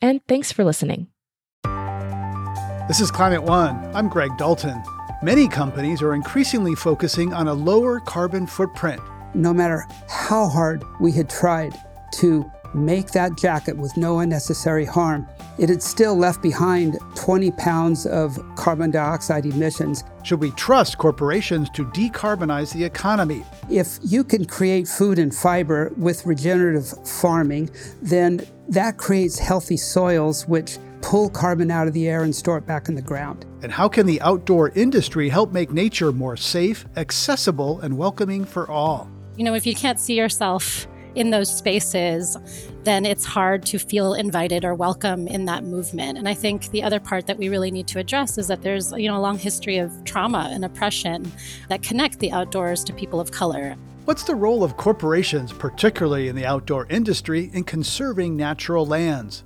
and thanks for listening. This is Climate One. I'm Greg Dalton. Many companies are increasingly focusing on a lower carbon footprint. No matter how hard we had tried to make that jacket with no unnecessary harm, it had still left behind 20 pounds of carbon dioxide emissions. Should we trust corporations to decarbonize the economy? If you can create food and fiber with regenerative farming, then that creates healthy soils which pull carbon out of the air and store it back in the ground. And how can the outdoor industry help make nature more safe, accessible, and welcoming for all? You know, if you can't see yourself in those spaces, then it's hard to feel invited or welcome in that movement. And I think the other part that we really need to address is that there's, you know, a long history of trauma and oppression that connect the outdoors to people of color. What's the role of corporations, particularly in the outdoor industry, in conserving natural lands?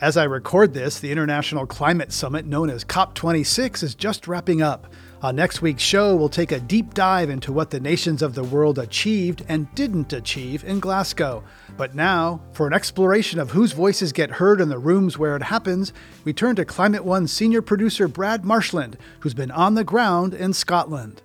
As I record this, the International Climate Summit, known as COP26, is just wrapping up. On next week's show, we'll take a deep dive into what the nations of the world achieved and didn't achieve in Glasgow. But now, for an exploration of whose voices get heard in the rooms where it happens, we turn to Climate One senior producer Brad Marshland, who's been on the ground in Scotland.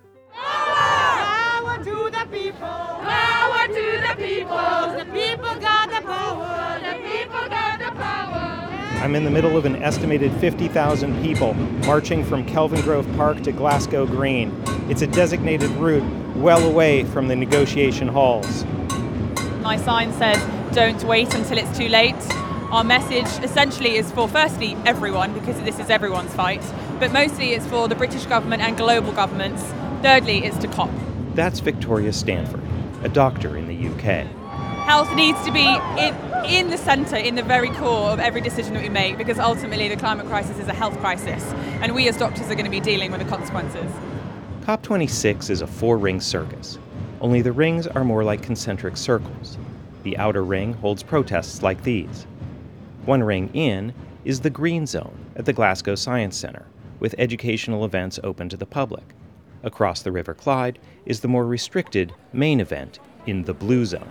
I'm in the middle of an estimated 50,000 people marching from Kelvingrove Park to Glasgow Green. It's a designated route well away from the negotiation halls. My sign says, don't wait until it's too late. Our message essentially is for, firstly, everyone, because this is everyone's fight, but mostly it's for the British government and global governments. Thirdly, it's to COP. That's Victoria Stanford, a doctor in the UK. Health needs to be in, in the centre, in the very core of every decision that we make, because ultimately the climate crisis is a health crisis, and we as doctors are going to be dealing with the consequences. COP26 is a four ring circus, only the rings are more like concentric circles. The outer ring holds protests like these. One ring in is the Green Zone at the Glasgow Science Centre, with educational events open to the public. Across the River Clyde is the more restricted main event in the Blue Zone.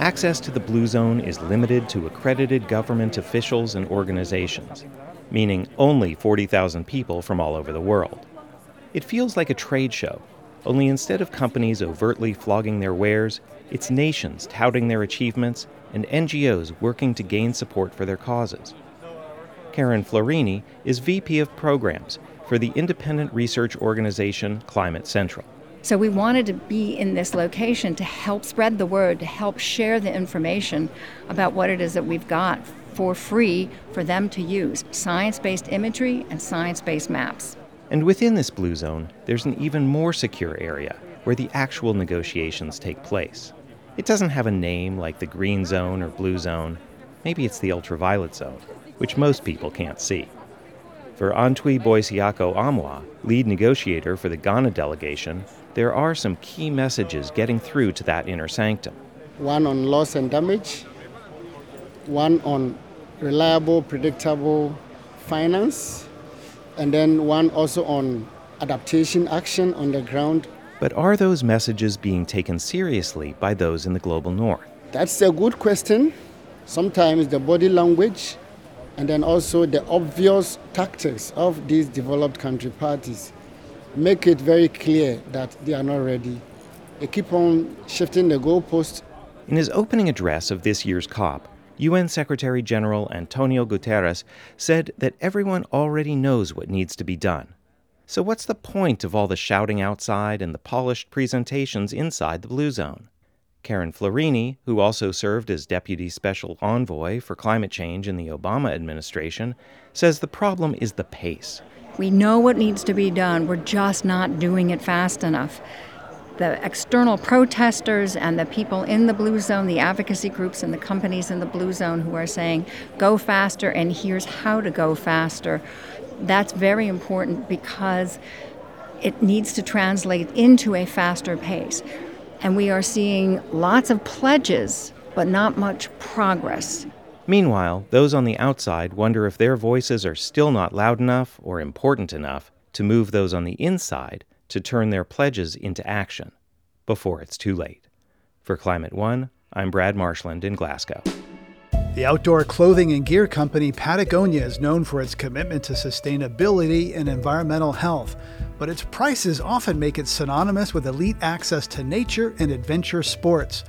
Access to the Blue Zone is limited to accredited government officials and organizations, meaning only 40,000 people from all over the world. It feels like a trade show, only instead of companies overtly flogging their wares, it's nations touting their achievements and NGOs working to gain support for their causes. Karen Florini is VP of Programs for the independent research organization Climate Central. So we wanted to be in this location to help spread the word, to help share the information about what it is that we've got for free for them to use science based imagery and science based maps. And within this blue zone, there's an even more secure area where the actual negotiations take place. It doesn't have a name like the green zone or blue zone. Maybe it's the ultraviolet zone, which most people can't see. For Antwi Boasiako Amoah, lead negotiator for the Ghana delegation, there are some key messages getting through to that inner sanctum. One on loss and damage, one on reliable, predictable finance, and then one also on adaptation action on the ground. But are those messages being taken seriously by those in the global north? That's a good question. Sometimes the body language and then also the obvious tactics of these developed country parties make it very clear that they are not ready. They keep on shifting the goalpost. In his opening address of this year's COP, UN Secretary General Antonio Guterres said that everyone already knows what needs to be done. So, what's the point of all the shouting outside and the polished presentations inside the Blue Zone? Karen Florini, who also served as Deputy Special Envoy for Climate Change in the Obama administration, says the problem is the pace. We know what needs to be done, we're just not doing it fast enough. The external protesters and the people in the blue zone, the advocacy groups and the companies in the blue zone who are saying, go faster and here's how to go faster, that's very important because it needs to translate into a faster pace. And we are seeing lots of pledges, but not much progress. Meanwhile, those on the outside wonder if their voices are still not loud enough or important enough to move those on the inside to turn their pledges into action before it's too late. For Climate One, I'm Brad Marshland in Glasgow. The outdoor clothing and gear company Patagonia is known for its commitment to sustainability and environmental health, but its prices often make it synonymous with elite access to nature and adventure sports.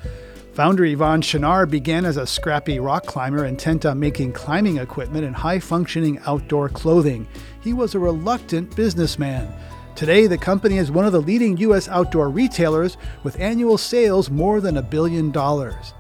Founder Yvon Chouinard began as a scrappy rock climber intent on making climbing equipment and high functioning outdoor clothing. He was a reluctant businessman. Today, the company is one of the leading U.S. outdoor retailers with annual sales more than a billion dollars.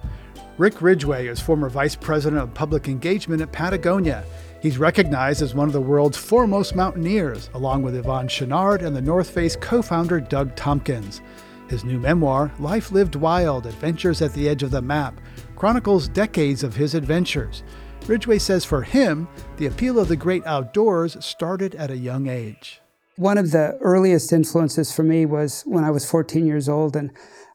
Rick Ridgeway is former vice president of public engagement at Patagonia. He's recognized as one of the world's foremost mountaineers, along with Yvon Chouinard and the North Face co founder Doug Tompkins. His new memoir, Life Lived Wild Adventures at the Edge of the Map, chronicles decades of his adventures. Ridgeway says for him, the appeal of the great outdoors started at a young age. One of the earliest influences for me was when I was 14 years old and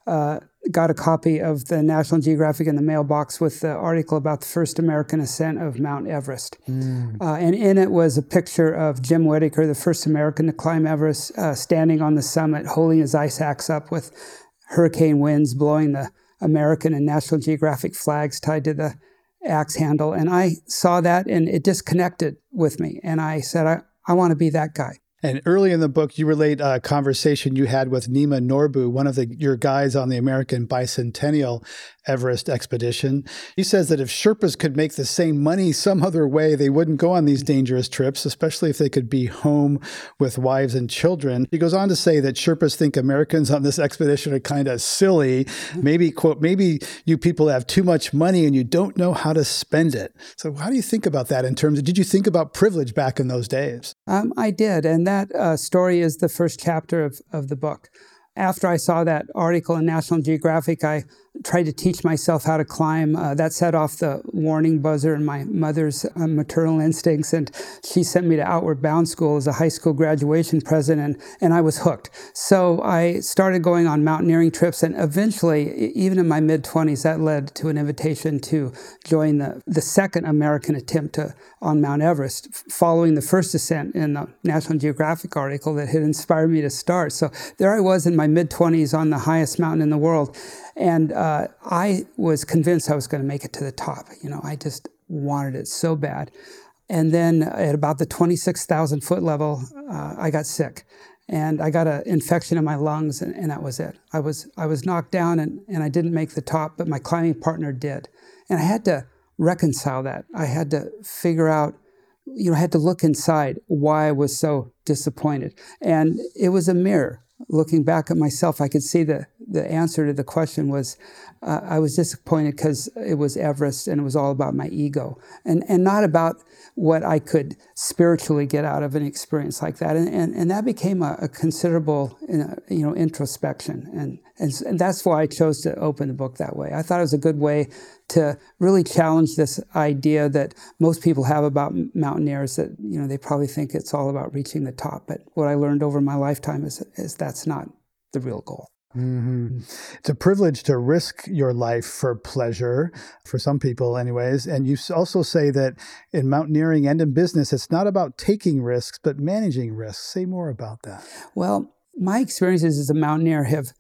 uh, got a copy of the National Geographic in the mailbox with the article about the first American ascent of Mount Everest. Mm. Uh, and in it was a picture of Jim Whittaker, the first American to climb Everest, uh, standing on the summit, holding his ice axe up with hurricane winds blowing the American and National Geographic flags tied to the axe handle. And I saw that and it disconnected with me. And I said, I, I want to be that guy. And early in the book, you relate a conversation you had with Nima Norbu, one of the, your guys on the American Bicentennial Everest expedition. He says that if Sherpas could make the same money some other way, they wouldn't go on these dangerous trips, especially if they could be home with wives and children. He goes on to say that Sherpas think Americans on this expedition are kind of silly. Maybe, quote, maybe you people have too much money and you don't know how to spend it. So, how do you think about that in terms of, did you think about privilege back in those days? Um, I did. And that uh, story is the first chapter of, of the book. After I saw that article in National Geographic, I tried to teach myself how to climb. Uh, that set off the warning buzzer in my mother's uh, maternal instincts, and she sent me to Outward Bound School as a high school graduation present, and, and I was hooked. So I started going on mountaineering trips, and eventually, even in my mid 20s, that led to an invitation to join the, the second American attempt to, on Mount Everest, following the first ascent in the National Geographic article that had inspired me to start. So there I was in my mid 20s on the highest mountain in the world. And uh, I was convinced I was going to make it to the top. You know, I just wanted it so bad. And then at about the 26,000 foot level, uh, I got sick and I got an infection in my lungs, and, and, that was it. I was, I was knocked down and, and I didn't make the top, but my climbing partner did. And I had to reconcile that. I had to figure out, you know, I had to look inside why I was so disappointed. And it was a mirror looking back at myself, I could see the, the answer to the question was uh, I was disappointed because it was Everest and it was all about my ego and, and not about what I could spiritually get out of an experience like that. And, and, and that became a, a considerable you know, introspection. And, and, and that's why I chose to open the book that way. I thought it was a good way to really challenge this idea that most people have about mountaineers that, you know, they probably think it's all about reaching the top. But what I learned over my lifetime is, is that's not the real goal. Mm-hmm. It's a privilege to risk your life for pleasure, for some people, anyways. And you also say that in mountaineering and in business, it's not about taking risks, but managing risks. Say more about that. Well, my experiences as a mountaineer have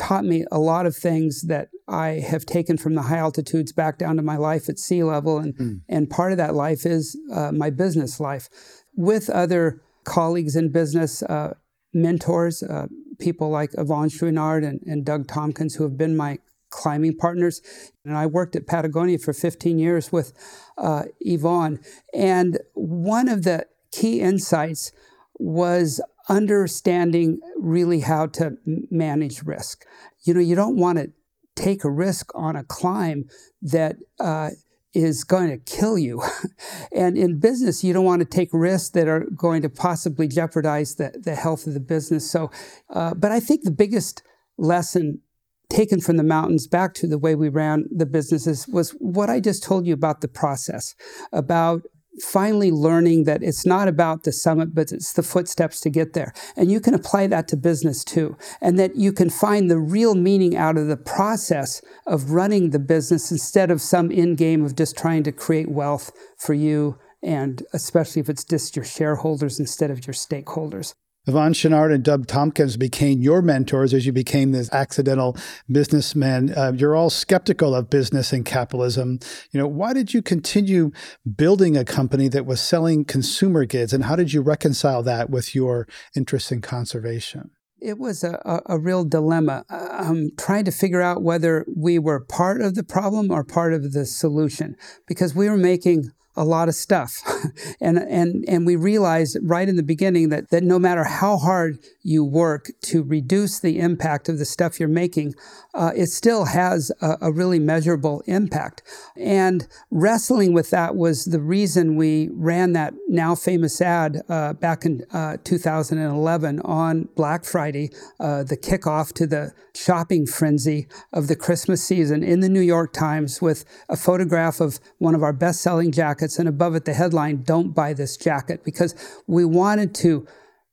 taught me a lot of things that I have taken from the high altitudes back down to my life at sea level. And, mm. and part of that life is uh, my business life with other colleagues in business, uh, mentors, uh, people like Yvon Chouinard and, and Doug Tompkins, who have been my climbing partners. And I worked at Patagonia for 15 years with uh, Yvon. And one of the key insights was understanding really how to manage risk. You know, you don't want to take a risk on a climb that uh, is going to kill you. and in business, you don't want to take risks that are going to possibly jeopardize the, the health of the business. So, uh, but I think the biggest lesson taken from the mountains back to the way we ran the businesses was what I just told you about the process, about finally learning that it's not about the summit, but it's the footsteps to get there. And you can apply that to business too. And that you can find the real meaning out of the process of running the business instead of some end game of just trying to create wealth for you. And especially if it's just your shareholders instead of your stakeholders. Yvon Chouinard and Doug Tompkins became your mentors as you became this accidental businessman. Uh, you're all skeptical of business and capitalism. You know, why did you continue building a company that was selling consumer goods, and how did you reconcile that with your interest in conservation? It was a, a, a real dilemma. Um, trying to figure out whether we were part of the problem or part of the solution because we were making a lot of stuff. and, and, and we realized right in the beginning that, that no matter how hard you work to reduce the impact of the stuff you're making, uh, it still has a, a, really measurable impact. And wrestling with that was the reason we ran that now famous ad uh, back in uh, 2011 on Black Friday, uh, the kickoff to the shopping frenzy of the Christmas season in the New York Times with a photograph of one of our best selling jackets and above it the headline, Don't Buy This Jacket, because we wanted to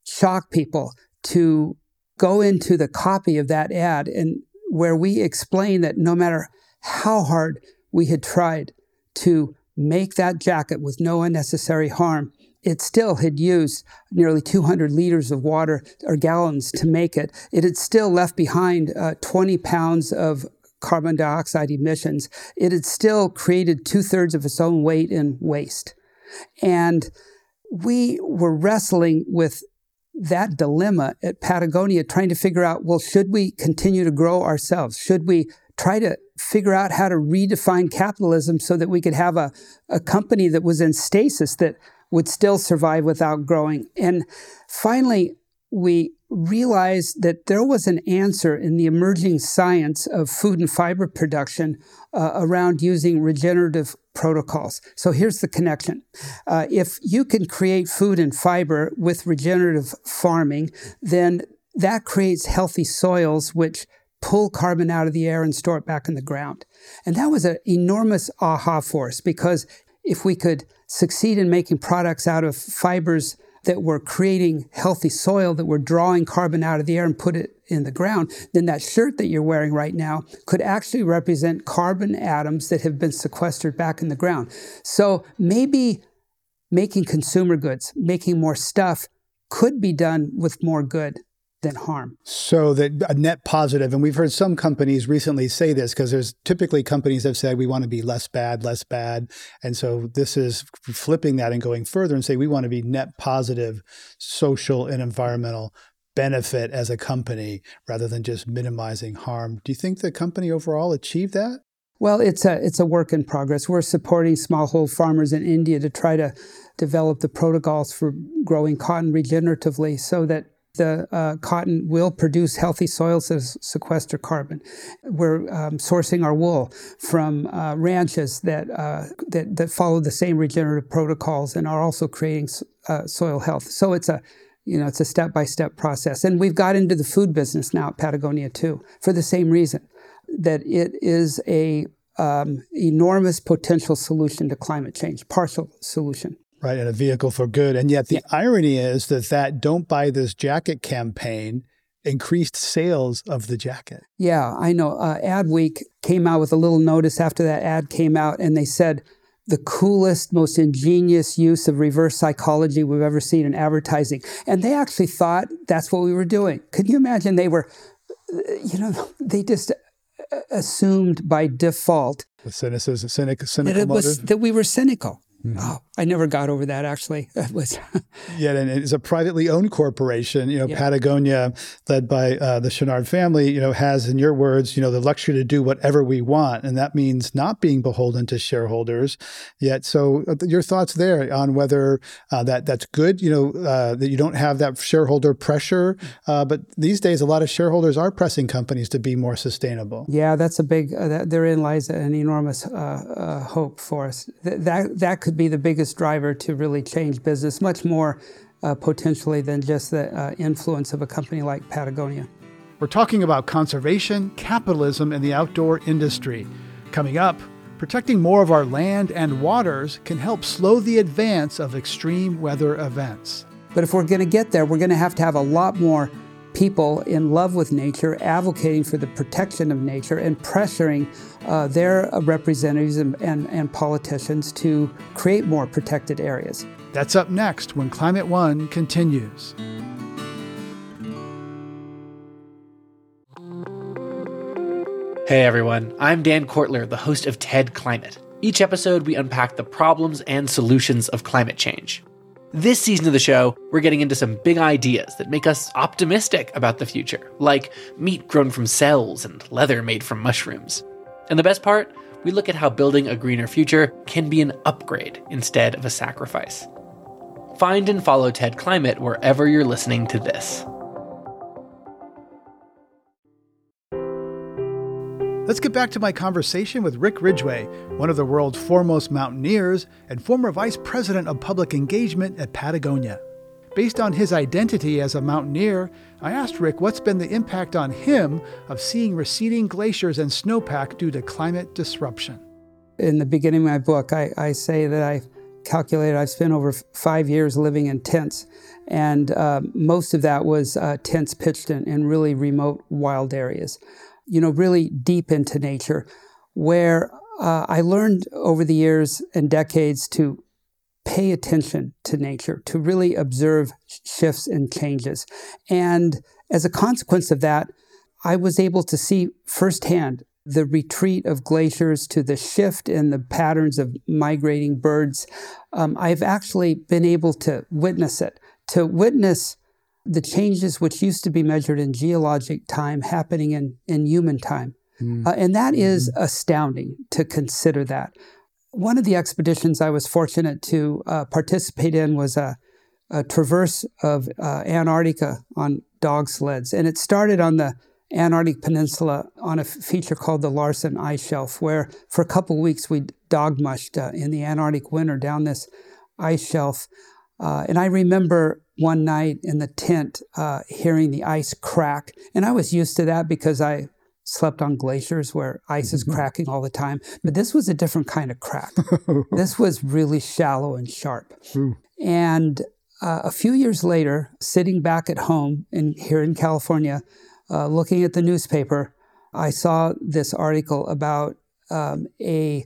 shock people to go into the copy of that ad and where we explain that no matter how hard we had tried to make that jacket with no unnecessary harm, it still had used nearly 200 liters of water or gallons to make it. It had still left behind uh, 20 pounds of carbon dioxide emissions. It had still created two thirds of its own weight in waste. And we were wrestling with that dilemma at Patagonia, trying to figure out well, should we continue to grow ourselves? Should we try to figure out how to redefine capitalism so that we could have a, a company that was in stasis that would still survive without growing? And finally, we realized that there was an answer in the emerging science of food and fiber production uh, around using regenerative protocols. So here's the connection. Uh, if you can create food and fiber with regenerative farming, then that creates healthy soils, which pull carbon out of the air and store it back in the ground. And that was an enormous aha for us because if we could succeed in making products out of fibers that we're creating healthy soil, that we're drawing carbon out of the air and put it in the ground, then that shirt that you're wearing right now could actually represent carbon atoms that have been sequestered back in the ground. So maybe making consumer goods, making more stuff could be done with more good than harm. So that a net positive, and we've heard some companies recently say this because there's typically companies have said we want to be less bad, less bad, and so this is flipping that and going further and say we want to be net positive, social and environmental benefit as a company rather than just minimizing harm. Do you think the company overall achieved that? Well, it's a it's a work in progress. We're supporting smallhold farmers in India to try to develop the protocols for growing cotton regeneratively so that the uh, cotton will produce healthy soils that sequester carbon. We're um, sourcing our wool from uh, ranches that, uh, that, that follow the same regenerative protocols and are also creating uh, soil health. So it's a you know it's a step by step process, and we've got into the food business now at Patagonia too for the same reason that it is a um, enormous potential solution to climate change, partial solution right and a vehicle for good. And yet the yeah. irony is that that don't buy this jacket campaign increased sales of the jacket. Yeah i know. Uh, adweek came out with a little notice after that ad came out and they said the coolest most ingenious use of reverse psychology we've ever seen in advertising. And they actually thought that's what we were doing. Can you imagine they were uh, you know they just uh, assumed by default the cynicism cynic cynical that it was that we were cynical. Mm-hmm. Oh, I never got over that. Actually, it was. yeah, and it's a privately owned corporation. You know, yeah. Patagonia, led by uh, the Chouinard family, you know, has, in your words, you know, the luxury to do whatever we want, and that means not being beholden to shareholders. Yet, so uh, your thoughts there on whether uh, that that's good. You know, uh, that you don't have that shareholder pressure, uh, but these days, a lot of shareholders are pressing companies to be more sustainable. Yeah, that's a big. Uh, that, therein lies an enormous hope for us. Th- that that could be the biggest driver to really change business, much more uh, potentially than just the uh, influence of a company like Patagonia. We're talking about conservation, capitalism, and the outdoor industry. Coming up, protecting more of our land and waters can help slow the advance of extreme weather events. But if we're going to get there, we're going to have to have a lot more people in love with nature advocating for the protection of nature and pressuring uh, their representatives and, and, and politicians to create more protected areas. That's up next when Climate One continues. Hey everyone, I'm Dan Kwartler, the host of TED Climate. Each episode, we unpack the problems and solutions of climate change. This season of the show, we're getting into some big ideas that make us optimistic about the future, like meat grown from cells and leather made from mushrooms. And the best part, we look at how building a greener future can be an upgrade instead of a sacrifice. Find and follow TED Climate wherever you're listening to this. Let's get back to my conversation with Rick Ridgeway, one of the world's foremost mountaineers and former vice president of public engagement at Patagonia. Based on his identity as a mountaineer, I asked Rick what's been the impact on him of seeing receding glaciers and snowpack due to climate disruption. In the beginning of my book, I, I say that I calculated I've spent over five years living in tents, and uh, most of that was uh, tents pitched in, in really remote, wild areas you know, really deep into nature, where uh, I learned over the years and decades to pay attention to nature, to really observe shifts and changes. And as a consequence of that, I was able to see firsthand the retreat of glaciers to the shift in the patterns of migrating birds. Um, I've actually been able to witness it, to witness the changes which used to be measured in geologic time happening in, in human time. Mm. Uh, and that mm-hmm. is astounding to consider that. One of the expeditions I was fortunate to uh, participate in was a, a traverse of uh, Antarctica on dog sleds. And it started on the Antarctic Peninsula on a feature called the Larsen Ice Shelf, where for a couple weeks we dog mushed uh, in the Antarctic winter down this ice shelf. Uh, and I remember one night in the tent uh, hearing the ice crack. And I was used to that because I slept on glaciers where ice is mm-hmm. cracking all the time. But this was a different kind of crack. this was really shallow and sharp. And uh, a few years later, sitting back at home in, here in California, uh, looking at the newspaper, I saw this article about um, a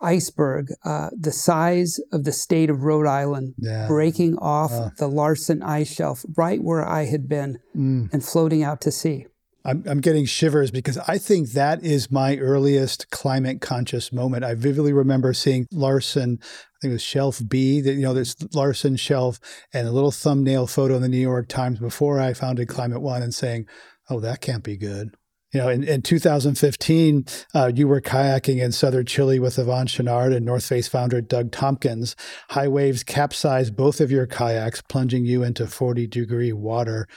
iceberg uh, the size of the state of Rhode Island yeah. breaking off uh. the Larsen ice shelf right where I had been mm. and floating out to sea. I'm, I'm getting shivers because I think that is my earliest climate conscious moment. I vividly remember seeing Larsen, I think it was shelf B, that, you know, there's Larsen shelf and a little thumbnail photo in the New York Times before I founded Climate One and saying, oh, that can't be good. You know, in, in 2015, uh, you were kayaking in southern Chile with Yvon Chouinard and North Face founder Doug Tompkins. High waves capsized both of your kayaks, plunging you into 40 degree water.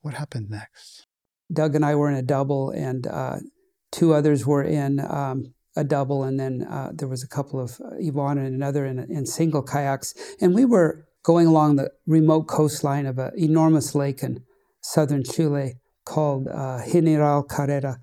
What happened next? Doug and I were in a double, and uh, two others were in um, a double, and then uh, there was a couple of uh, Yvon and another in, in single kayaks. And we were going along the remote coastline of an enormous lake in southern Chile called uh, General Carrera.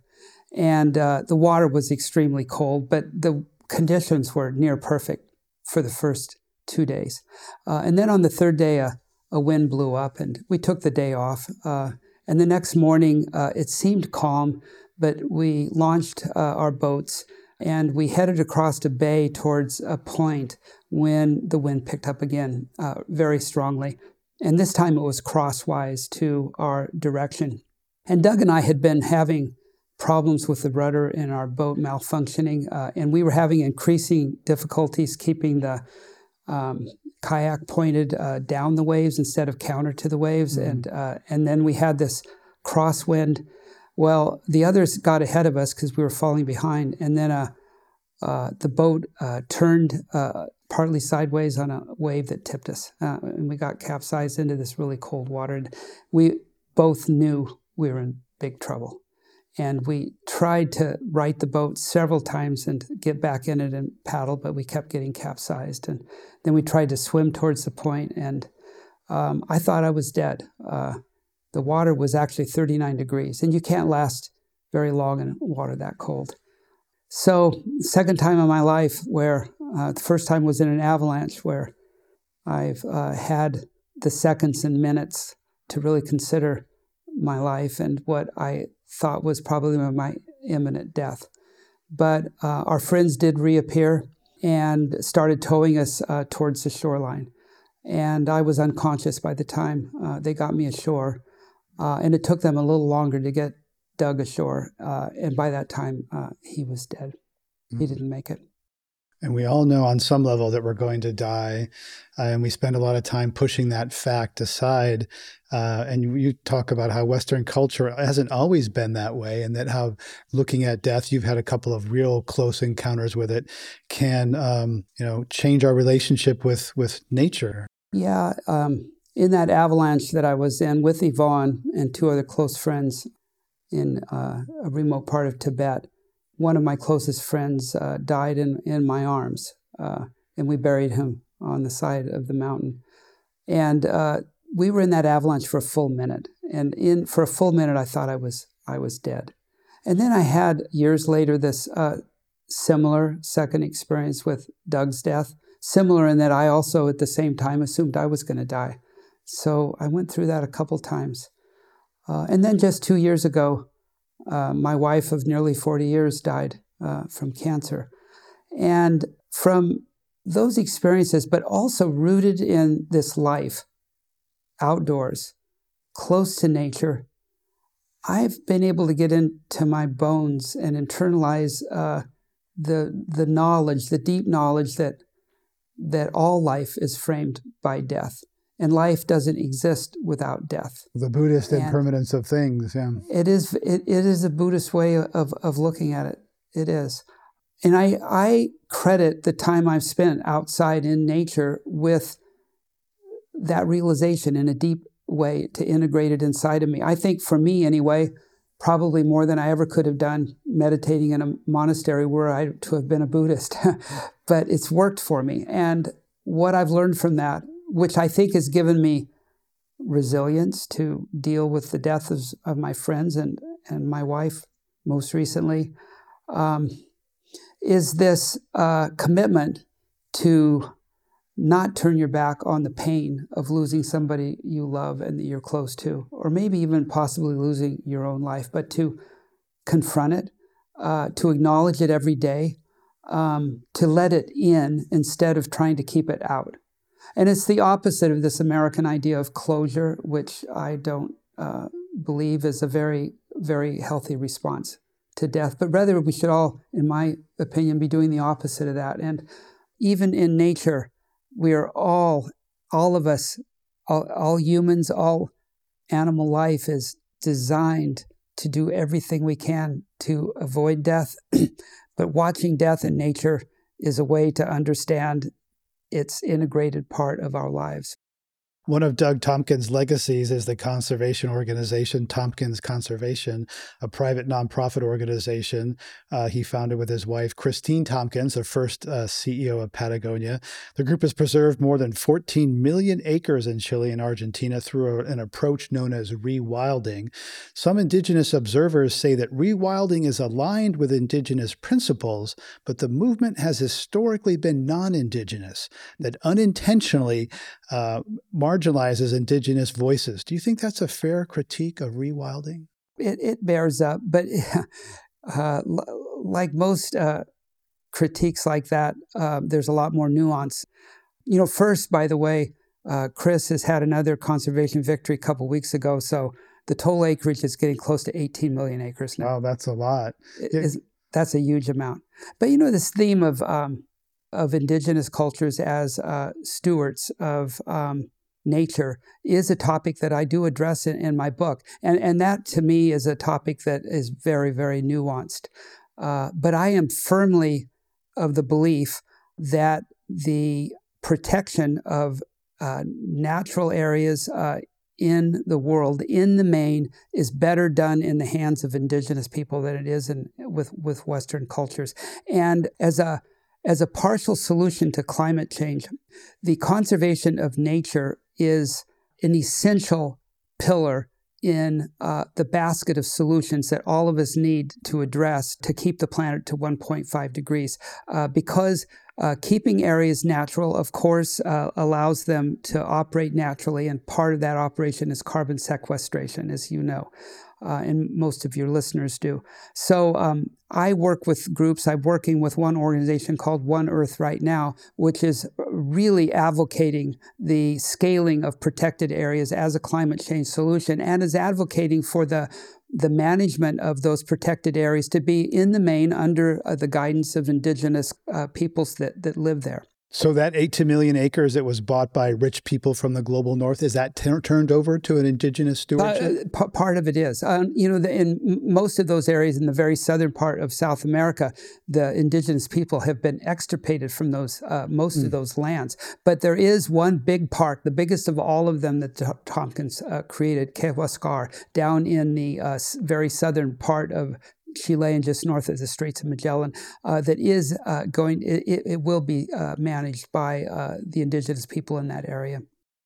And uh, the water was extremely cold, but the conditions were near perfect for the first two days. Uh, and then on the third day, a, a, wind blew up, and we took the day off. Uh, and the next morning, uh, it seemed calm, but we launched uh, our boats and we headed across a bay towards a point when the wind picked up again uh, very strongly. And this time it was crosswise to our direction. And Doug and I had been having problems with the rudder in our boat malfunctioning, uh, and we were having increasing difficulties keeping the um, kayak pointed uh, down the waves instead of counter to the waves, Mm-hmm. and uh, and then we had this crosswind. Well, the others got ahead of us because we were falling behind, and then uh, uh, the boat uh, turned uh, partly sideways on a wave that tipped us, uh, and we got capsized into this really cold water. And we both knew we were in big trouble, and we tried to right the boat several times and get back in it and paddle, but we kept getting capsized. And then we tried to swim towards the point, and um, I thought I was dead. Uh, the water was actually 39 degrees, and you can't last very long in water that cold. So, second time in my life where uh, the first time was in an avalanche where I've uh, had the seconds and minutes to really consider my life and what I thought was probably my imminent death. But uh, our friends did reappear and started towing us uh, towards the shoreline. And I was unconscious by the time uh, they got me ashore. Uh, and it took them a little longer to get Doug ashore. Uh, and by that time, uh, he was dead. He didn't make it. And we all know on some level that we're going to die. Uh, and we spend a lot of time pushing that fact aside. Uh, and you, you talk about how Western culture hasn't always been that way, and that how looking at death, you've had a couple of real close encounters with it, can um, you know change our relationship with with nature. Yeah, um, in that avalanche that I was in with Yvon and two other close friends in uh, a remote part of Tibet, one of my closest friends uh, died in, in my arms, uh, and we buried him on the side of the mountain. And uh, we were in that avalanche for a full minute, and in for a full minute, I thought I was I was dead. And then I had years later this uh, similar second experience with Doug's death, similar in that I also at the same time assumed I was going to die. So I went through that a couple times. Uh, and then just two years ago, uh, my wife of nearly 40 years died uh, from cancer. And from those experiences, but also rooted in this life outdoors, close to nature, I've been able to get into my bones and internalize uh, the the knowledge, the deep knowledge that that all life is framed by death, and life doesn't exist without death. The Buddhist And- impermanence of things. Yeah. It is it, it is a Buddhist way of, of looking at it. It is. And I I credit the time I've spent outside in nature with that realization in a deep way to integrate it inside of me. I think for me anyway, probably more than I ever could have done meditating in a monastery were I to have been a Buddhist. but it's worked for me. And what I've learned from that, which I think has given me resilience to deal with the death of, of my friends and, and my wife most recently, um, is this uh, commitment to not turn your back on the pain of losing somebody you love and that you're close to, or maybe even possibly losing your own life, but to confront it, uh, to acknowledge it every day, um, to let it in instead of trying to keep it out. And it's the opposite of this American idea of closure, which I don't uh, believe is a very, very healthy response to death. But rather, we should all, in my opinion, be doing the opposite of that. And even in nature, we are all, all of us, all, all humans, all animal life is designed to do everything we can to avoid death. but watching death in nature is a way to understand its integrated part of our lives. One of Doug Tompkins' legacies is the conservation organization Tompkins Conservation, a private nonprofit organization uh, he founded with his wife, Kristine Tompkins, the first uh, CEO of Patagonia. The group has preserved more than 14 million acres in Chile and Argentina through a- an approach known as rewilding. Some indigenous observers say that rewilding is aligned with indigenous principles, but the movement has historically been non indigenous, that unintentionally uh, marginalizes indigenous voices. Do you think that's a fair critique of rewilding? It, it bears up, but uh, like most uh, critiques like that, uh, there's a lot more nuance. You know, first, by the way, uh, Chris has had another conservation victory a couple weeks ago, so the total acreage is getting close to 18 million acres now. Wow, that's a lot. It that's a huge amount. But you know, this theme of um, of indigenous cultures as uh, stewards of um, nature is a topic that I do address in, in, my book. And, and that to me is a topic that is very, very nuanced. Uh, but I am firmly of the belief that the protection of uh, natural areas uh, in the world, in the main, is better done in the hands of indigenous people than it is in, with, with Western cultures. And as a as a partial solution to climate change, the conservation of nature is an essential pillar in uh, the basket of solutions that all of us need to address to keep the planet to 1.5 degrees. Uh, because uh, keeping areas natural, of course, uh, allows them to operate naturally, and part of that operation is carbon sequestration, as you know uh, and most of your listeners do. So um, I work with groups. I'm working with one organization called One Earth right now, which is really advocating the scaling of protected areas as a climate change solution and is advocating for the the management of those protected areas to be in the main under uh, the guidance of indigenous uh, peoples that, that live there. So that eight to million acres that was bought by rich people from the global north is that t- turned over to an indigenous stewardship? Uh, p- part of it is. Um, you know, the, in most of those areas in the very southern part of South America, the indigenous people have been extirpated from those uh, most mm. of hmm. those lands. But there is one big park, the biggest of all of them that Tompkins uh, created, Kawésqar, down in the uh, very southern part of Chile and just north of the Straits of Magellan, uh, that is uh, going, it, it, will be uh, managed by uh, the indigenous people in that area.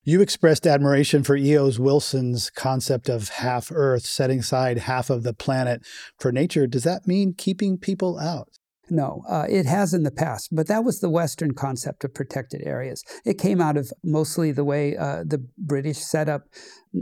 You expressed admiration for E.O.'s Wilson's concept of half Earth, setting aside half of the planet for nature. Does that mean keeping people out? No, uh, it has in the past, but that was the Western concept of protected areas. It came out of mostly the way uh, the British set up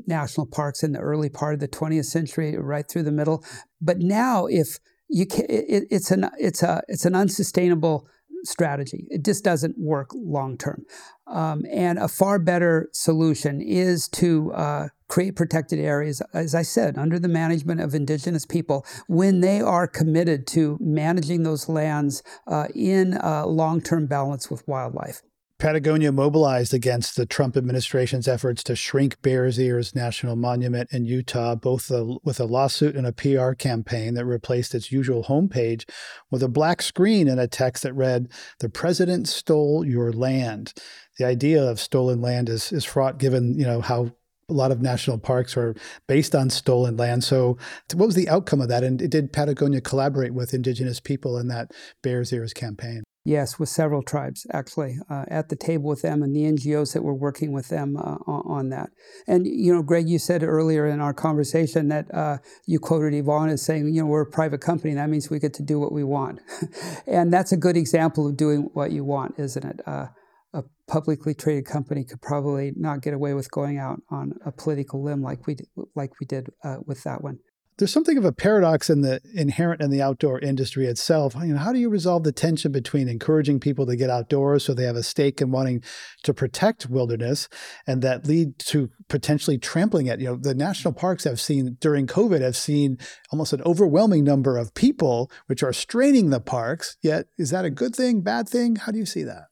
national parks in the early part of the 20th century, right through the middle. But now, if you can, it, it's an it's a it's an unsustainable strategy. It just doesn't work long term. Um, and a far better solution is to uh, create protected areas, as I said, under the management of indigenous people when they are committed to managing those lands uh, in long term balance with wildlife. Patagonia mobilized against the Trump administration's efforts to shrink Bears Ears National Monument in Utah, both a, with a lawsuit and a PR campaign that replaced its usual homepage with a black screen and a text that read, The President Stole Your Land. The idea of stolen land is, is fraught given, you know, how a lot of national parks are based on stolen land. So, what was the outcome of that? And did Patagonia collaborate with indigenous people in that Bears Ears campaign? Yes, with several tribes actually uh, at the table with them and the NGOs that were working with them uh, on that. And you know, Greg, you said earlier in our conversation that uh, you quoted Yvon as saying, you know, we're a private company. That means we get to do what we want, and that's a good example of doing what you want, isn't it? Uh, a publicly traded company could probably not get away with going out on a political limb like we like we did uh, with that one there's something of a paradox in the inherent in the outdoor industry itself. You know, how do you resolve the tension between encouraging people to get outdoors so they have a stake in wanting to protect wilderness and that lead to potentially trampling it? You know, the national parks have seen during COVID have seen almost an overwhelming number of people which are straining the parks. Yet is that a good thing, bad thing? How do you see that?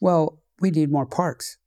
Well, we need more parks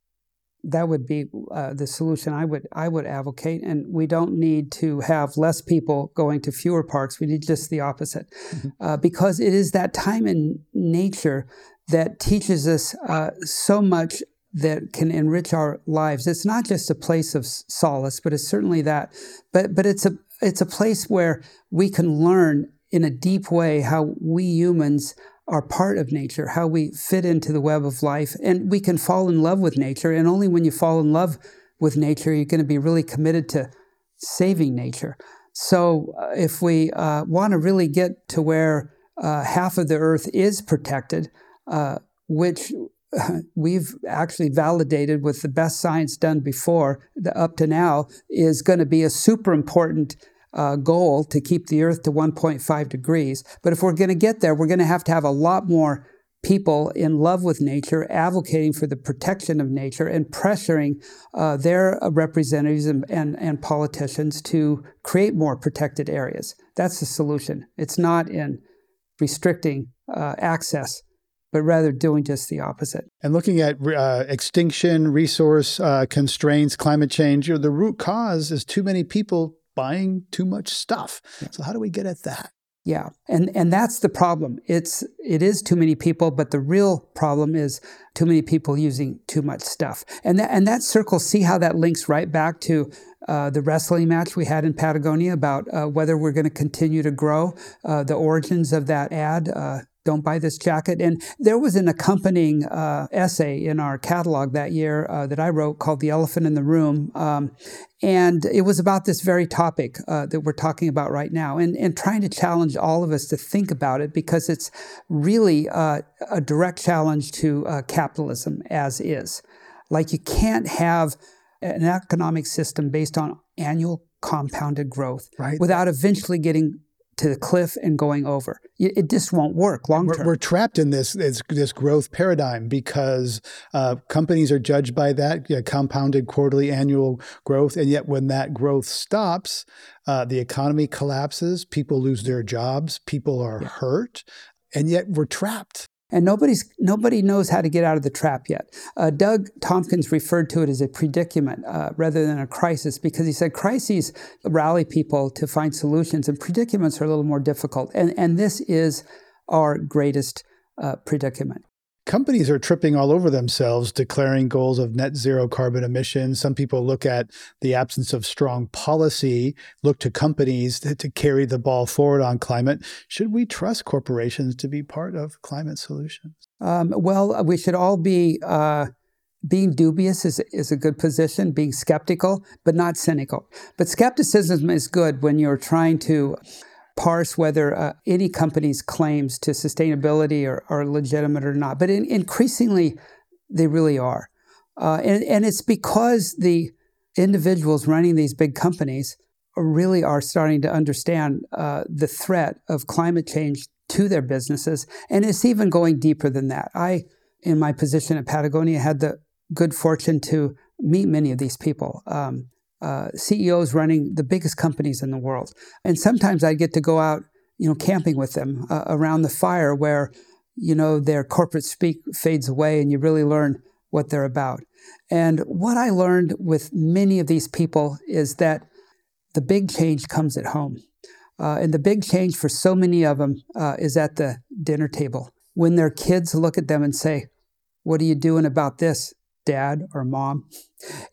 that would be uh, the solution I would I would advocate. And we don't need to have less people going to fewer parks. We need just the opposite, mm-hmm. uh, because it is that time in nature that teaches us uh, so much that can enrich our lives. It's not just a place of solace, but it's certainly that. But but it's a it's a place where we can learn in a deep way how we humans are part of nature, how we fit into the web of life. And we can fall in love with nature. And only when you fall in love with nature, you're going to be really committed to saving nature. So uh, if we uh, want to really get to where uh, half of the earth is protected, uh, which we've actually validated with the best science done before, the, up to now, is going to be a super important uh, goal to keep the Earth to 1.5 degrees. But if we're going to get there, we're going to have to have a lot more people in love with nature, advocating for the protection of nature, and pressuring uh, their representatives and, and, and, politicians to create more protected areas. That's the solution. It's not in restricting uh, access, but rather doing just the opposite. And looking at uh, extinction, resource uh, constraints, climate change, the root cause is too many people buying too much stuff. So how do we get at that? Yeah, and and that's the problem. It's it is too many people, but the real problem is too many people using too much stuff. And that and that circle. See how that links right back to uh, the wrestling match we had in Patagonia about uh, whether we're going to continue to grow. Uh, the origins of that ad uh, don't buy this jacket. And there was an accompanying uh, essay in our catalog that year uh, that I wrote called The Elephant in the Room. Um, and it was about this very topic uh, that we're talking about right now and, and trying to challenge all of us to think about it because it's really uh, a direct challenge to uh, capitalism as is. Like you can't have an economic system based on annual compounded growth right. without eventually getting to the cliff and going over. It just won't work long term. We're, we're, trapped in this, this, this growth paradigm because uh, companies are judged by that you know, compounded quarterly annual growth, and yet when that growth stops, uh, the economy collapses. People lose their jobs. People are yeah. hurt, and yet we're trapped. And nobody's, nobody knows how to get out of the trap yet. Uh, Doug Tompkins referred to it as a predicament uh, rather than a crisis because he said crises rally people to find solutions and predicaments are a little more difficult. And, and this is our greatest uh, predicament companies are tripping all over themselves declaring goals of net zero carbon emissions. Some people look at the absence of strong policy, look to companies to, to, carry the ball forward on climate. Should we trust corporations to be part of climate solutions? Um, well, we should all be. Uh, being dubious is, is a good position, being skeptical, but not cynical. But skepticism is good when you're trying to parse whether uh, any company's claims to sustainability are, are legitimate or not. But in, increasingly, they really are. Uh, and, and it's because the individuals running these big companies really are starting to understand uh, the threat of climate change to their businesses. And it's even going deeper than that. I, in my position at Patagonia, had the good fortune to meet many of these people. Um, uh, CEOs running the biggest companies in the world. And sometimes I get to go out, you know, camping with them uh, around the fire where, you know, their corporate speak fades away and you really learn what they're about. And what I learned with many of these people is that the big change comes at home. Uh, and the big change for so many of them uh, is at the dinner table. When their kids look at them and say, What are you doing about this? Dad or mom.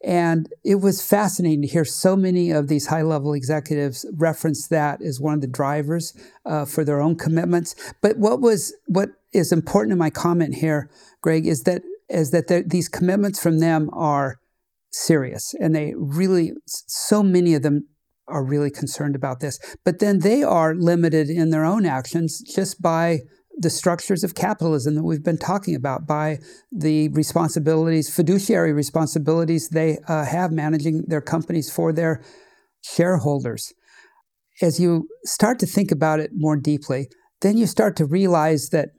And it was fascinating to hear so many of these high level executives reference that as one of the drivers uh, for their own commitments. But what was what is important in my comment here, Greg, is that is that these commitments from them are serious, and they really so many of them are really concerned about this. But then they are limited in their own actions just by the structures of capitalism that we've been talking about by the responsibilities, fiduciary responsibilities they uh, have managing their companies for their shareholders. As you start to think about it more deeply, then you start to realize that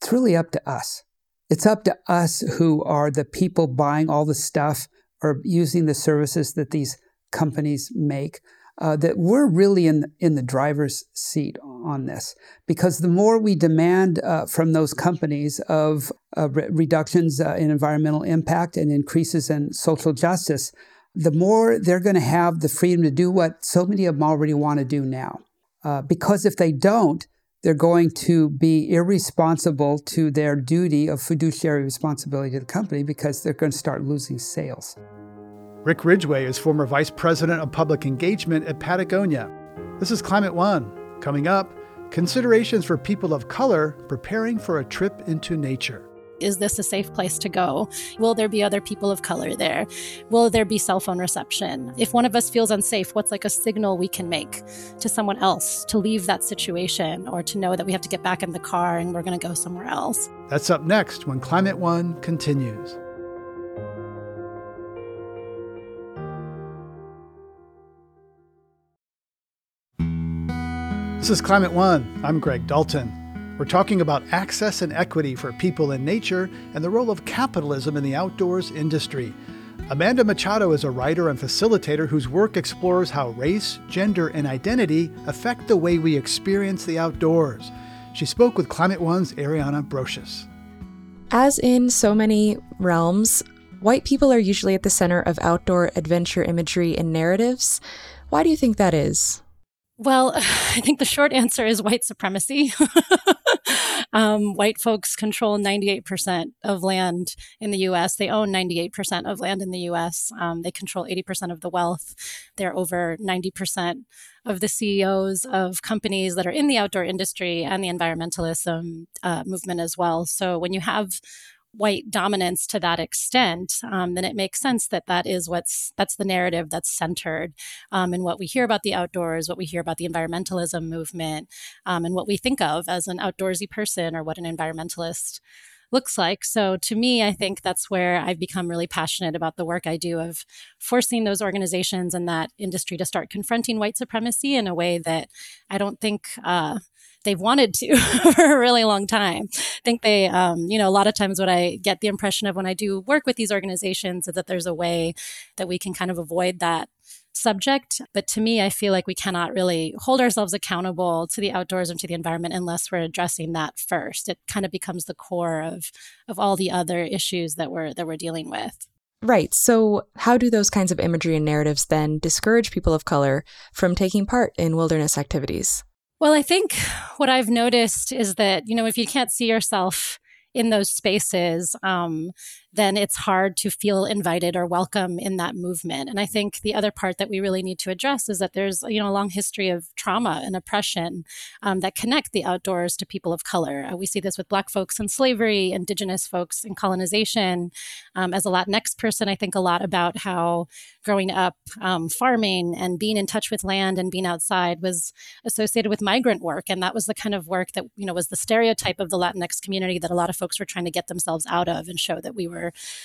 it's really up to us. It's up to us who are the people buying all the stuff or using the services that these companies make uh, that we're really in in the driver's seat on this because the more we demand uh, from those companies of uh, re- reductions uh, in environmental impact and increases in social justice, the more they're going to have the freedom to do what so many of them already want to do now. Uh, because if they don't, they're going to be irresponsible to their duty of fiduciary responsibility to the company because they're going to start losing sales. Rick Ridgeway is former Vice President of Public Engagement at Patagonia. This is Climate One. Coming up, considerations for people of color preparing for a trip into nature. Is this a safe place to go? Will there be other people of color there? Will there be cell phone reception? If one of us feels unsafe, what's like a signal we can make to someone else to leave that situation or to know that we have to get back in the car and we're going to go somewhere else? That's up next when Climate One continues. This is Climate One. I'm Greg Dalton. We're talking about access and equity for people in nature and the role of capitalism in the outdoors industry. Amanda Machado is a writer and facilitator whose work explores how race, gender, and identity affect the way we experience the outdoors. She spoke with Climate One's Ariana Brocious. As in so many realms, white people are usually at the center of outdoor adventure imagery and narratives. Why do you think that is? Well, I think the short answer is white supremacy. um, white folks control 98% of land in the US. They own 98% of land in the US. Um, they control 80% of the wealth. They're over 90% of the CEOs of companies that are in the outdoor industry and the environmentalism uh, movement as well. So when you have white dominance to that extent, um, then it makes sense that that is what's that's the narrative that's centered um, in what we hear about the outdoors, what we hear about the environmentalism movement, um, and what we think of as an outdoorsy person or what an environmentalist looks like. So to me, I think that's where I've become really passionate about the work I do of forcing those organizations and that industry to start confronting white supremacy in a way that I don't think uh, they've wanted to for a really long time. I think they, um, you know, a lot of times what I get the impression of when I do work with these organizations is that there's a way that we can kind of avoid that subject. But to me, I feel like we cannot really hold ourselves accountable to the outdoors and to the environment unless we're addressing that first. It kind of becomes the core of of all the other issues that we're that we're dealing with. Right. So, how do those kinds of imagery and narratives then discourage people of color from taking part in wilderness activities? Well, I think what I've noticed is that, you know, if you can't see yourself in those spaces, um, then it's hard to feel invited or welcome in that movement. And I think the other part that we really need to address is that there's you know a long history of trauma and oppression um, that connect the outdoors to people of color. Uh, we see this with Black folks in slavery, Indigenous folks in colonization. Um, as a Latinx person, I think a lot about how growing up um, farming and being in touch with land and being outside was associated with migrant work, and that was the kind of work that you know was the stereotype of the Latinx community that a lot of folks were trying to get themselves out of and show that we were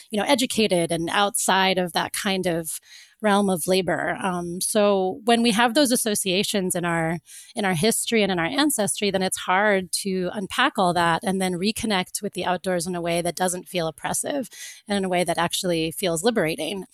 you know, educated and outside of that kind of realm of labor. Um, so when we have those associations in our in our history and in our ancestry, then it's hard to unpack all that and then reconnect with the outdoors in a way that doesn't feel oppressive and in a way that actually feels liberating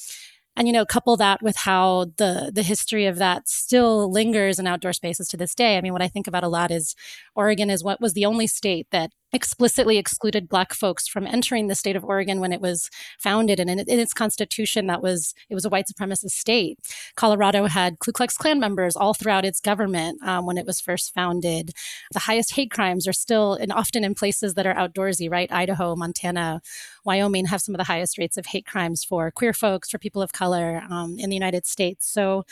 and you know couple that with how the the history of that still lingers in outdoor spaces to this day i mean what i think about a lot is oregon is what was the only state that explicitly excluded black folks from entering the state of Oregon when it was founded and in, in, its constitution that was it was a white supremacist state. Colorado had Ku Klux Klan members all throughout its government um, when it was first founded. The highest hate crimes are still and often in places that are outdoorsy, right? Idaho, Montana, Wyoming have some of the highest rates of hate crimes for queer folks, for people of color um, in the United States. So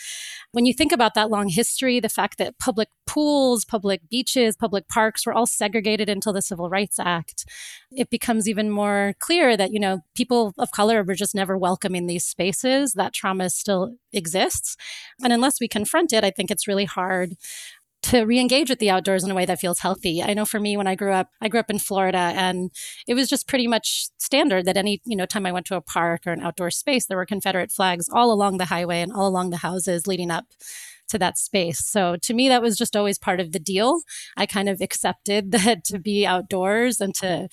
when you think about that long history, the fact that public pools, public beaches, public parks were all segregated until the Civil Rights Act, it becomes even more clear that, you know, people of color were just never welcome in these spaces. That trauma still exists. And unless we confront it, I think it's really hard to re-engage with the outdoors in a way that feels healthy. I know for me when I grew up, I grew up in Florida and it was just pretty much standard that any, you know, time I went to a park or an outdoor space, there were Confederate flags all along the highway and all along the houses leading up to that space. So to me, that was just always part of the deal. I kind of accepted that to be outdoors and to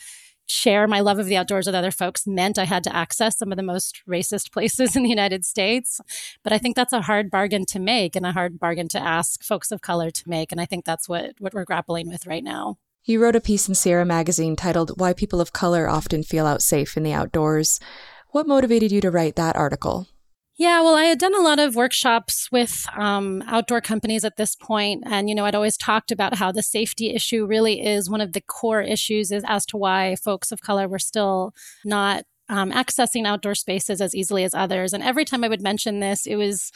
share my love of the outdoors with other folks meant I had to access some of the most racist places in the United States. But I think that's a hard bargain to make and a hard bargain to ask folks of color to make. And I think that's what, what we're grappling with right now. You wrote a piece in Sierra Magazine titled Why People of Color Often Feel Out Safe in the Outdoors. What motivated you to write that article? Yeah, well, I had done a lot of workshops with um, outdoor companies at this point, and you know, I'd always talked about how the safety issue really is one of the core issues is as to why folks of color were still not um, accessing outdoor spaces as easily as others. And every time I would mention this, it was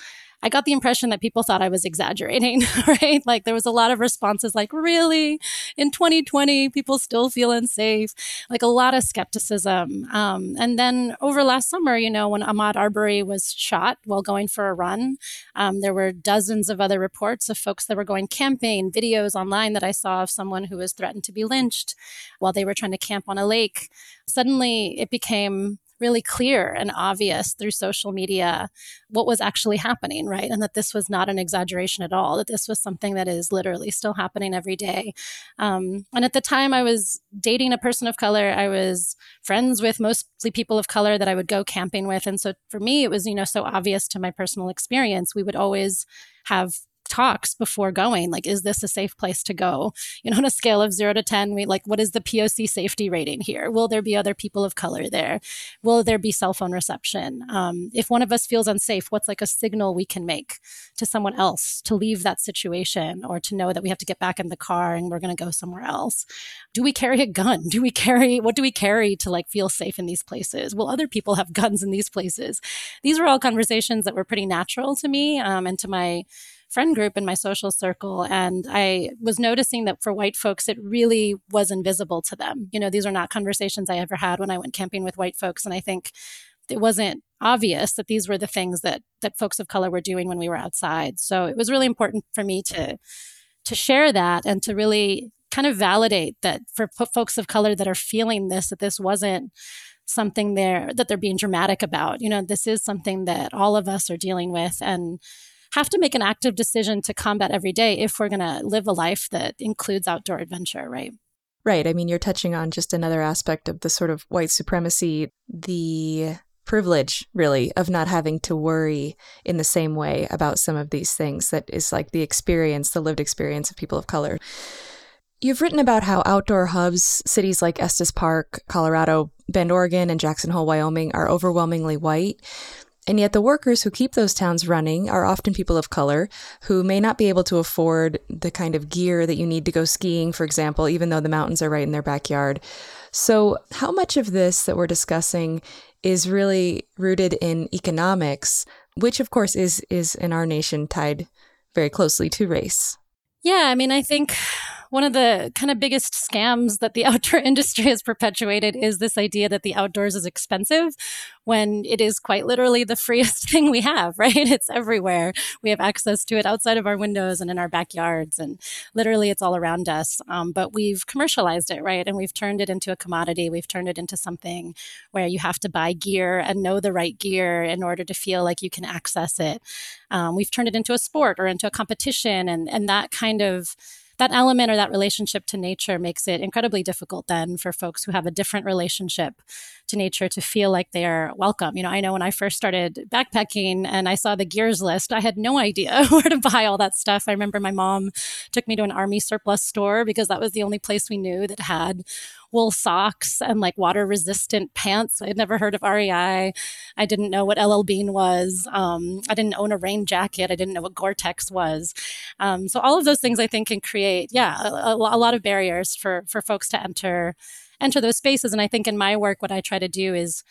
I got the impression that people thought I was exaggerating, right? Like there was a lot of responses like, really? In 2020, people still feel unsafe? Like a lot of skepticism. Um, and then over last summer, you know, when Ahmaud Arbery was shot while going for a run, um, there were dozens of other reports of folks that were going camping, videos online that I saw of someone who was threatened to be lynched while they were trying to camp on a lake. Suddenly it became really clear and obvious through social media what was actually happening, right? And that this was not an exaggeration at all, that this was something that is literally still happening every day. Um, and at the time I was dating a person of color, I was friends with mostly people of color that I would go camping with. And so for me, it was, you know, so obvious to my personal experience. We would always have talks before going like is this a safe place to go? You know on a scale of 0 to 10 we like what is the poc safety rating here? Will there be other people of color there? Will there be cell phone reception? Um, if one of us feels unsafe what's like a signal we can make to someone else to leave that situation or to know that we have to get back in the car and we're going to go somewhere else? Do we carry a gun? Do we carry what do we carry to like feel safe in these places? Will other people have guns in these places? These were all conversations that were pretty natural to me um, and to my friend group in my social circle. And I was noticing that for white folks, it really was invisible to them. You know, these are not conversations I ever had when I went camping with white folks. And I think it wasn't obvious that these were the things that that folks of color were doing when we were outside. So it was really important for me to to share that and to really kind of validate that for folks of color that are feeling this that this wasn't something there that they're being dramatic about. You know, this is something that all of us are dealing with and have to make an active decision to combat every day if we're going to live a life that includes outdoor adventure, right? Right. I mean, you're touching on just another aspect of the sort of white supremacy, the privilege, really, of not having to worry in the same way about some of these things that is like the experience, the lived experience of people of color. You've written about how outdoor hubs, cities like Estes Park, Colorado, Bend, Oregon, and Jackson Hole, Wyoming, are overwhelmingly white. And yet, the workers who keep those towns running are often people of color who may not be able to afford the kind of gear that you need to go skiing, for example, even though the mountains are right in their backyard. So, how much of this that we're discussing is really rooted in economics, which, of course, is, is in our nation tied very closely to race? Yeah, I mean, I think one of the kind of biggest scams that the outdoor industry has perpetuated is this idea that the outdoors is expensive when it is quite literally the freest thing we have, right? It's everywhere. We have access to it outside of our windows and in our backyards, and literally it's all around us. Um, but we've commercialized it, right? And we've turned it into a commodity. We've turned it into something where you have to buy gear and know the right gear in order to feel like you can access it. Um, we've turned it into a sport or into a competition, and and that kind of that element or that relationship to nature makes it incredibly difficult then for folks who have a different relationship to nature to feel like they're welcome. You know, I know when I first started backpacking and I saw the gears list, I had no idea where to buy all that stuff. I remember my mom took me to an army surplus store because that was the only place we knew that had wool socks and like water resistant pants. I had never heard of REI. I didn't know what LL Bean was. Um, I didn't own a rain jacket. I didn't know what Gore Tex was. Um, so all of those things I think can create, yeah, a, a lot of barriers for for folks to enter enter those spaces. And I think in my work, what I try to do is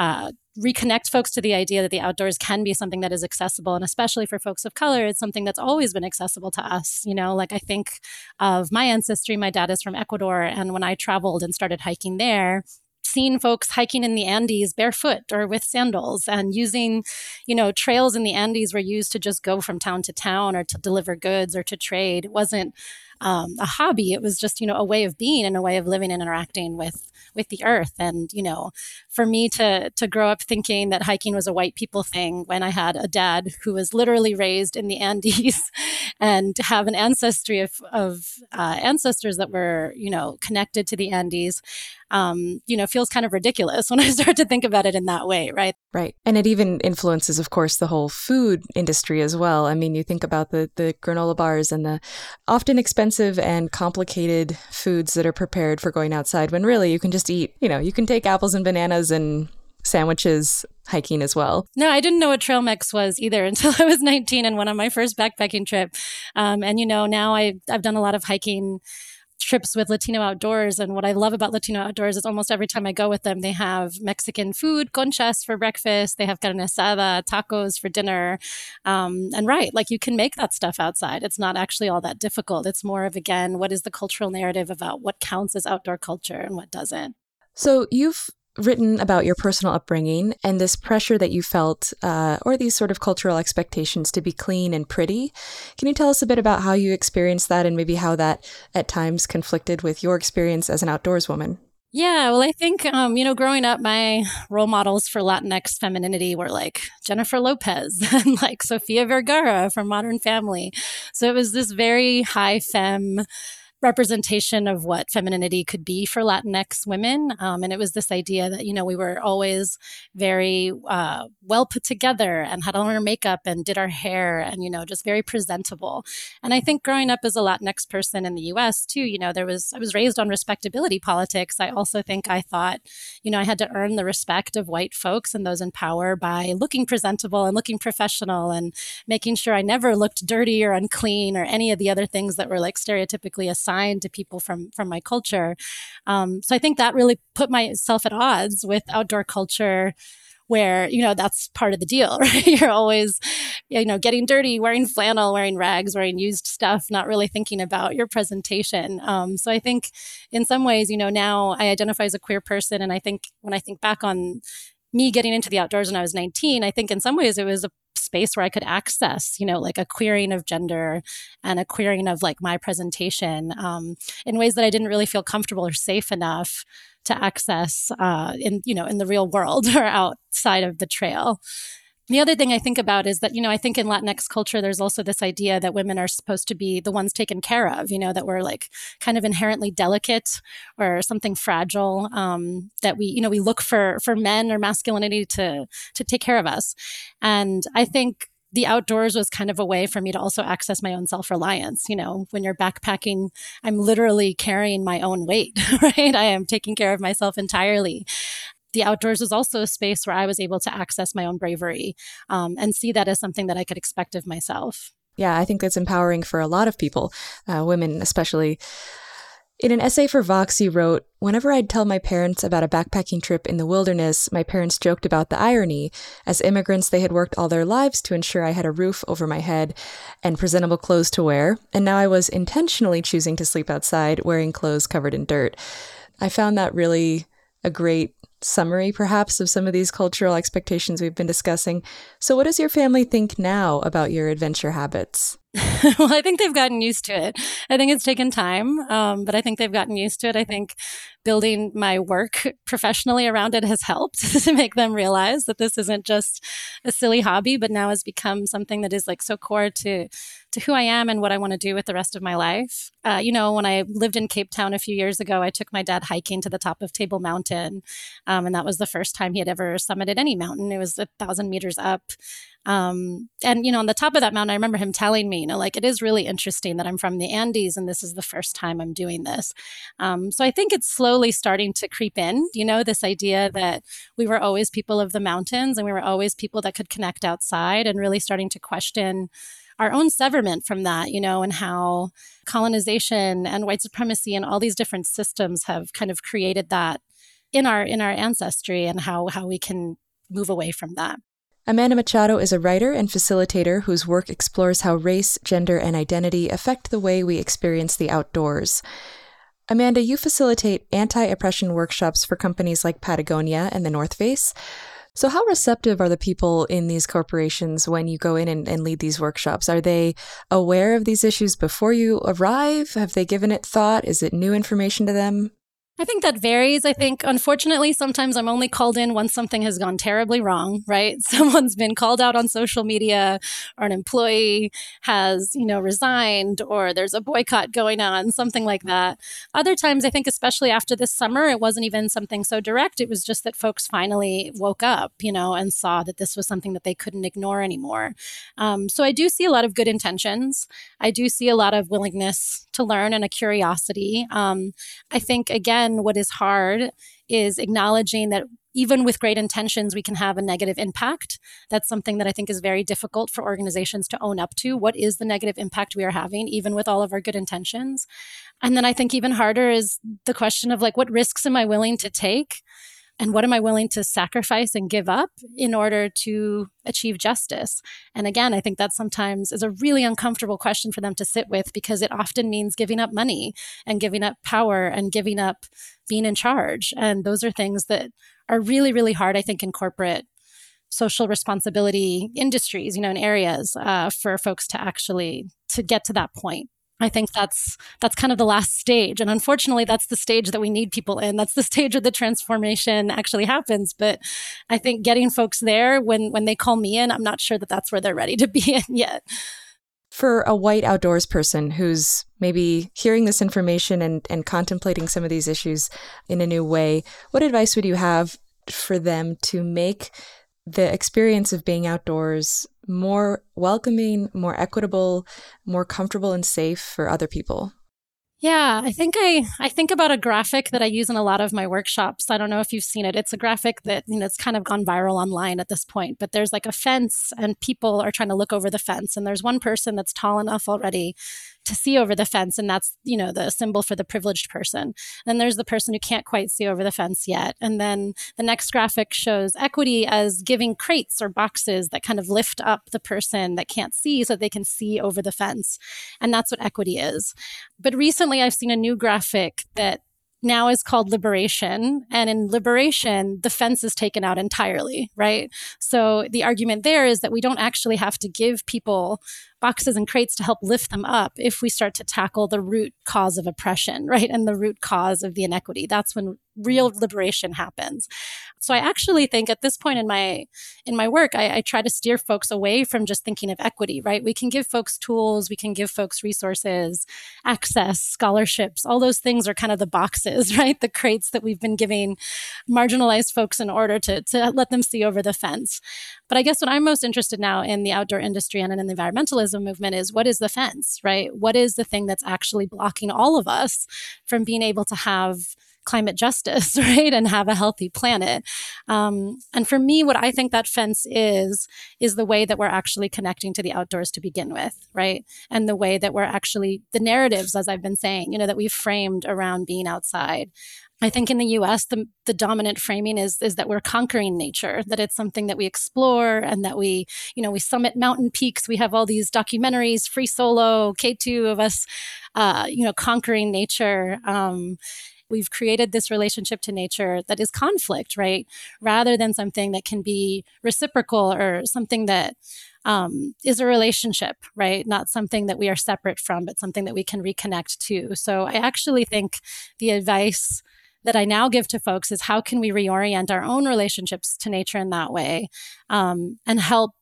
uh, reconnect folks to the idea that the outdoors can be something that is accessible and especially for folks of color it's something that's always been accessible to us you know like i think of my ancestry my dad is from ecuador and when i traveled and started hiking there seen folks hiking in the Andes barefoot or with sandals and using, you know, trails in the Andes were used to just go from town to town or to deliver goods or to trade. It wasn't um, a hobby. It was just, you know, a way of being and a way of living and interacting with with the earth. And, you know, for me to to grow up thinking that hiking was a white people thing when I had a dad who was literally raised in the Andes and have an ancestry of, of uh, ancestors that were, you know, connected to the Andes, um, you know, feels kind of ridiculous when I start to think about it in that way, right? Right. And it even influences, of course, the whole food industry as well. I mean, you think about the, the granola bars and the often expensive and complicated foods that are prepared for going outside when really you can just eat, you know, you can take apples and bananas and sandwiches hiking as well. No, I didn't know what trail mix was either until I was 19 and went on my first backpacking trip. Um, and, you know, now I, I've done a lot of hiking trips with Latino Outdoors. And what I love about Latino Outdoors is almost every time I go with them, they have Mexican food, conchas for breakfast. They have carne asada, tacos for dinner. Um, and right, like you can make that stuff outside. It's not actually all that difficult. It's more of, again, what is the cultural narrative about what counts as outdoor culture and what doesn't. So you've written about your personal upbringing and this pressure that you felt, uh, or these sort of cultural expectations to be clean and pretty. Can you tell us a bit about how you experienced that and maybe how that at times conflicted with your experience as an outdoors woman? Yeah, well, I think, um, you know, growing up, my role models for Latinx femininity were like Jennifer Lopez and like Sofia Vergara from Modern Family. So it was this very high femme representation of what femininity could be for Latinx women. Um, and it was this idea that, you know, we were always very uh, well put together and had on our makeup and did our hair and, you know, just very presentable. And I think growing up as a Latinx person in the US too, you know, there was, I was raised on respectability politics. I also think I thought, you know, I had to earn the respect of white folks and those in power by looking presentable and looking professional and making sure I never looked dirty or unclean or any of the other things that were like stereotypically assigned to people from from my culture. Um, so I think that really put myself at odds with outdoor culture where you know that's part of the deal right? You're always you know getting dirty wearing flannel wearing rags wearing used stuff not really thinking about your presentation. Um, so i think in some ways you know now i identify as a queer person. And i think when i think back on me getting into the outdoors when I was 19, I think in some ways it was a space where I could access, you know, like a querying of gender and a querying of like my presentation um, in ways that I didn't really feel comfortable or safe enough to access uh, in, you know, in the real world or outside of the trail. The other thing I think about is that, you know, I think in Latinx culture, there's also this idea that women are supposed to be the ones taken care of, you know, that we're like kind of inherently delicate or something fragile, um, that we, you know, we look for, for men or masculinity to, to take care of us. And I think the outdoors was kind of a way for me to also access my own self reliance. You know, when you're backpacking, I'm literally carrying my own weight, right? I am taking care of myself entirely the outdoors was also a space where I was able to access my own bravery um, and see that as something that I could expect of myself. Yeah, I think that's empowering for a lot of people, uh, women especially. In an essay for Vox, you wrote, Whenever I'd tell my parents about a backpacking trip in the wilderness, my parents joked about the irony. As immigrants, they had worked all their lives to ensure I had a roof over my head and presentable clothes to wear, and now I was intentionally choosing to sleep outside, wearing clothes covered in dirt. I found that really a great summary, perhaps, of some of these cultural expectations we've been discussing. So, what does your family think now about your adventure habits? well, I think they've gotten used to it. I think it's taken time, um, but I think they've gotten used to it. I think building my work professionally around it has helped to make them realize that this isn't just a silly hobby, but now has become something that is like so core to to who I am and what I want to do with the rest of my life. Uh, you know, when I lived in Cape Town a few years ago, I took my dad hiking to the top of Table Mountain, um, and that was the first time he had ever summited any mountain. It was a thousand meters up. Um, and, you know, on the top of that mountain, I remember him telling me, you know, like, it is really interesting that I'm from the Andes and this is the first time I'm doing this. Um, so I think it's slowly starting to creep in, you know, this idea that we were always people of the mountains and we were always people that could connect outside and really starting to question our own severment from that, you know, and how colonization and white supremacy and all these different systems have kind of created that in our in our ancestry and how how we can move away from that. Amanda Machado is a writer and facilitator whose work explores how race, gender, and identity affect the way we experience the outdoors. Amanda, you facilitate anti oppression workshops for companies like Patagonia and the North Face. So, how receptive are the people in these corporations when you go in and, and, lead these workshops? Are they aware of these issues before you arrive? Have they given it thought? Is it new information to them? I think that varies. I think, unfortunately, sometimes I'm only called in once something has gone terribly wrong, right? Someone's been called out on social media, or an employee has, you know, resigned, or there's a boycott going on, something like that. Other times, I think, especially after this summer, it wasn't even something so direct. It was just that folks finally woke up, you know, and saw that this was something that they couldn't ignore anymore. Um, so I do see a lot of good intentions. I do see a lot of willingness to learn and a curiosity. Um, I think, again, what is hard is acknowledging that even with great intentions, we can have a negative impact. That's something that I think is very difficult for organizations to own up to. What is the negative impact we are having, even with all of our good intentions? And then I think even harder is the question of like, what risks am I willing to take? And what am I willing to sacrifice and give up in order to achieve justice? And again, I think that sometimes is a really uncomfortable question for them to sit with because it often means giving up money and giving up power and giving up being in charge. And those are things that are really, really hard, I think, in corporate social responsibility industries, you know, in areas uh, for folks to actually to get to that point. I think that's that's kind of the last stage. And unfortunately, that's the stage that we need people in. That's the stage where the transformation actually happens. But I think getting folks there when when they call me in, I'm not sure that that's where they're ready to be in yet. For a white outdoors person who's maybe hearing this information and, and contemplating some of these issues in a new way, what advice would you have for them to make the experience of being outdoors more welcoming, more equitable, more comfortable and safe for other people? Yeah, I think I I think about a graphic that I use in a lot of my workshops. I don't know if you've seen it. It's a graphic that, you know, it's kind of gone viral online at this point, but there's like a fence and people are trying to look over the fence and there's one person that's tall enough already to see over the fence and that's you know the symbol for the privileged person then there's the person who can't quite see over the fence yet and then the next graphic shows equity as giving crates or boxes that kind of lift up the person that can't see so they can see over the fence and that's what equity is but recently i've seen a new graphic that now is called liberation. And in liberation, the fence is taken out entirely, right? So the argument there is that we don't actually have to give people boxes and crates to help lift them up if we start to tackle the root cause of oppression, right? And the root cause of the inequity. That's when real mm-hmm. liberation happens. So I actually think at this point in my in my work, I, I, try to steer folks away from just thinking of equity, right? We can give folks tools, we can give folks resources, access, scholarships, all those things are kind of the boxes, right? The crates that we've been giving marginalized folks in order to, to let them see over the fence. But I guess what I'm most interested now in the outdoor industry and in the environmentalism movement is what is the fence, right? What is the thing that's actually blocking all of us from being able to have climate justice, right? And have a healthy planet. Um, and for me, what I think that fence is, is the way that we're actually connecting to the outdoors to begin with, right? And the way that we're actually, the narratives, as I've been saying, you know, that we've framed around being outside. I think in the US, the, the dominant framing is, is that we're conquering nature, that it's something that we explore and that we, you know, we summit mountain peaks. We have all these documentaries, Free Solo, K2 of us, uh, you know, conquering nature. Um, we've created this relationship to nature that is conflict, right? Rather than something that can be reciprocal or something that um, is a relationship, right? Not something that we are separate from, but something that we can reconnect to. So I actually think the advice that I now give to folks is how can we reorient our own relationships to nature in that way um, and help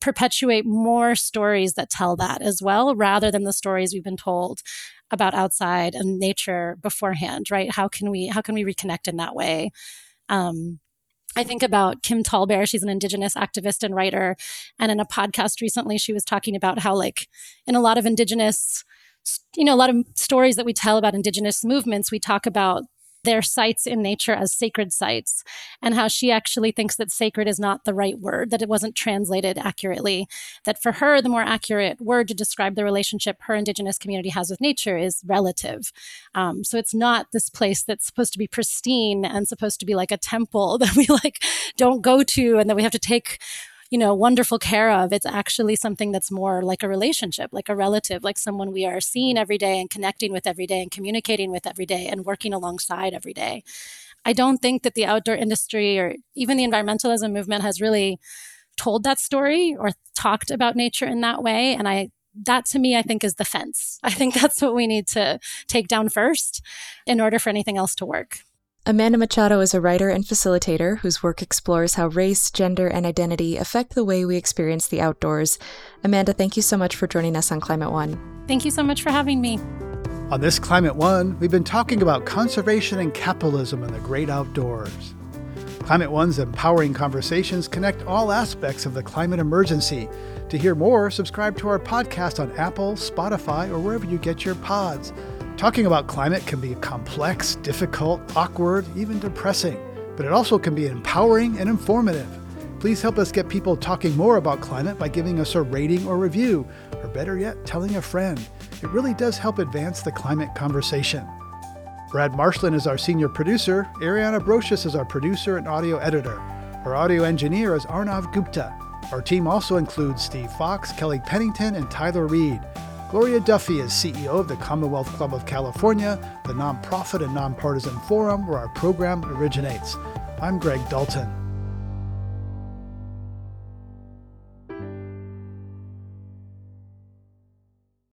perpetuate more stories that tell that as well, rather than the stories we've been told about outside and nature beforehand, right? How can we how can we reconnect in that way? Um, I think about Kim Tallbear. She's an Indigenous activist and writer. And in a podcast recently, she was talking about how, like, in a lot of Indigenous, you know, a lot of stories that we tell about Indigenous movements, we talk about their sites in nature as sacred sites, and how she actually thinks that sacred is not the right word, that it wasn't translated accurately. That for her, the more accurate word to describe the relationship her Indigenous community has with nature is relative. Um, so it's not this place that's supposed to be pristine and supposed to be like a temple that we like don't go to and that we have to take you know, wonderful care of. It's actually something that's more like a relationship, like a relative, like someone we are seeing every day and connecting with every day and communicating with every day and working alongside every day. I don't think that the outdoor industry or even the environmentalism movement has really told that story or talked about nature in that way. And I that to me, I think is the fence. I think that's what we need to take down first in order for anything else to work. Amanda Machado is a writer and facilitator whose work explores how race, gender, and identity affect the way we experience the outdoors. Amanda, thank you so much for joining us on Climate One. Thank you so much for having me. On this Climate One, we've been talking about conservation and capitalism in the great outdoors. Climate One's empowering conversations connect all aspects of the climate emergency. To hear more, subscribe to our podcast on Apple, Spotify, or wherever you get your pods. Talking about climate can be complex, difficult, awkward, even depressing, but it also can be empowering and informative. Please help us get people talking more about climate by giving us a rating or review, or better yet, telling a friend. It really does help advance the climate conversation. Brad Marshland is our senior producer. Ariana Brocious is our producer and audio editor. Our audio engineer is Arnav Gupta. Our team also includes Steve Fox, Kelly Pennington, and Tyler Reed. Gloria Duffy is CEO of the Commonwealth Club of California, the nonprofit and nonpartisan forum where our program originates. I'm Greg Dalton.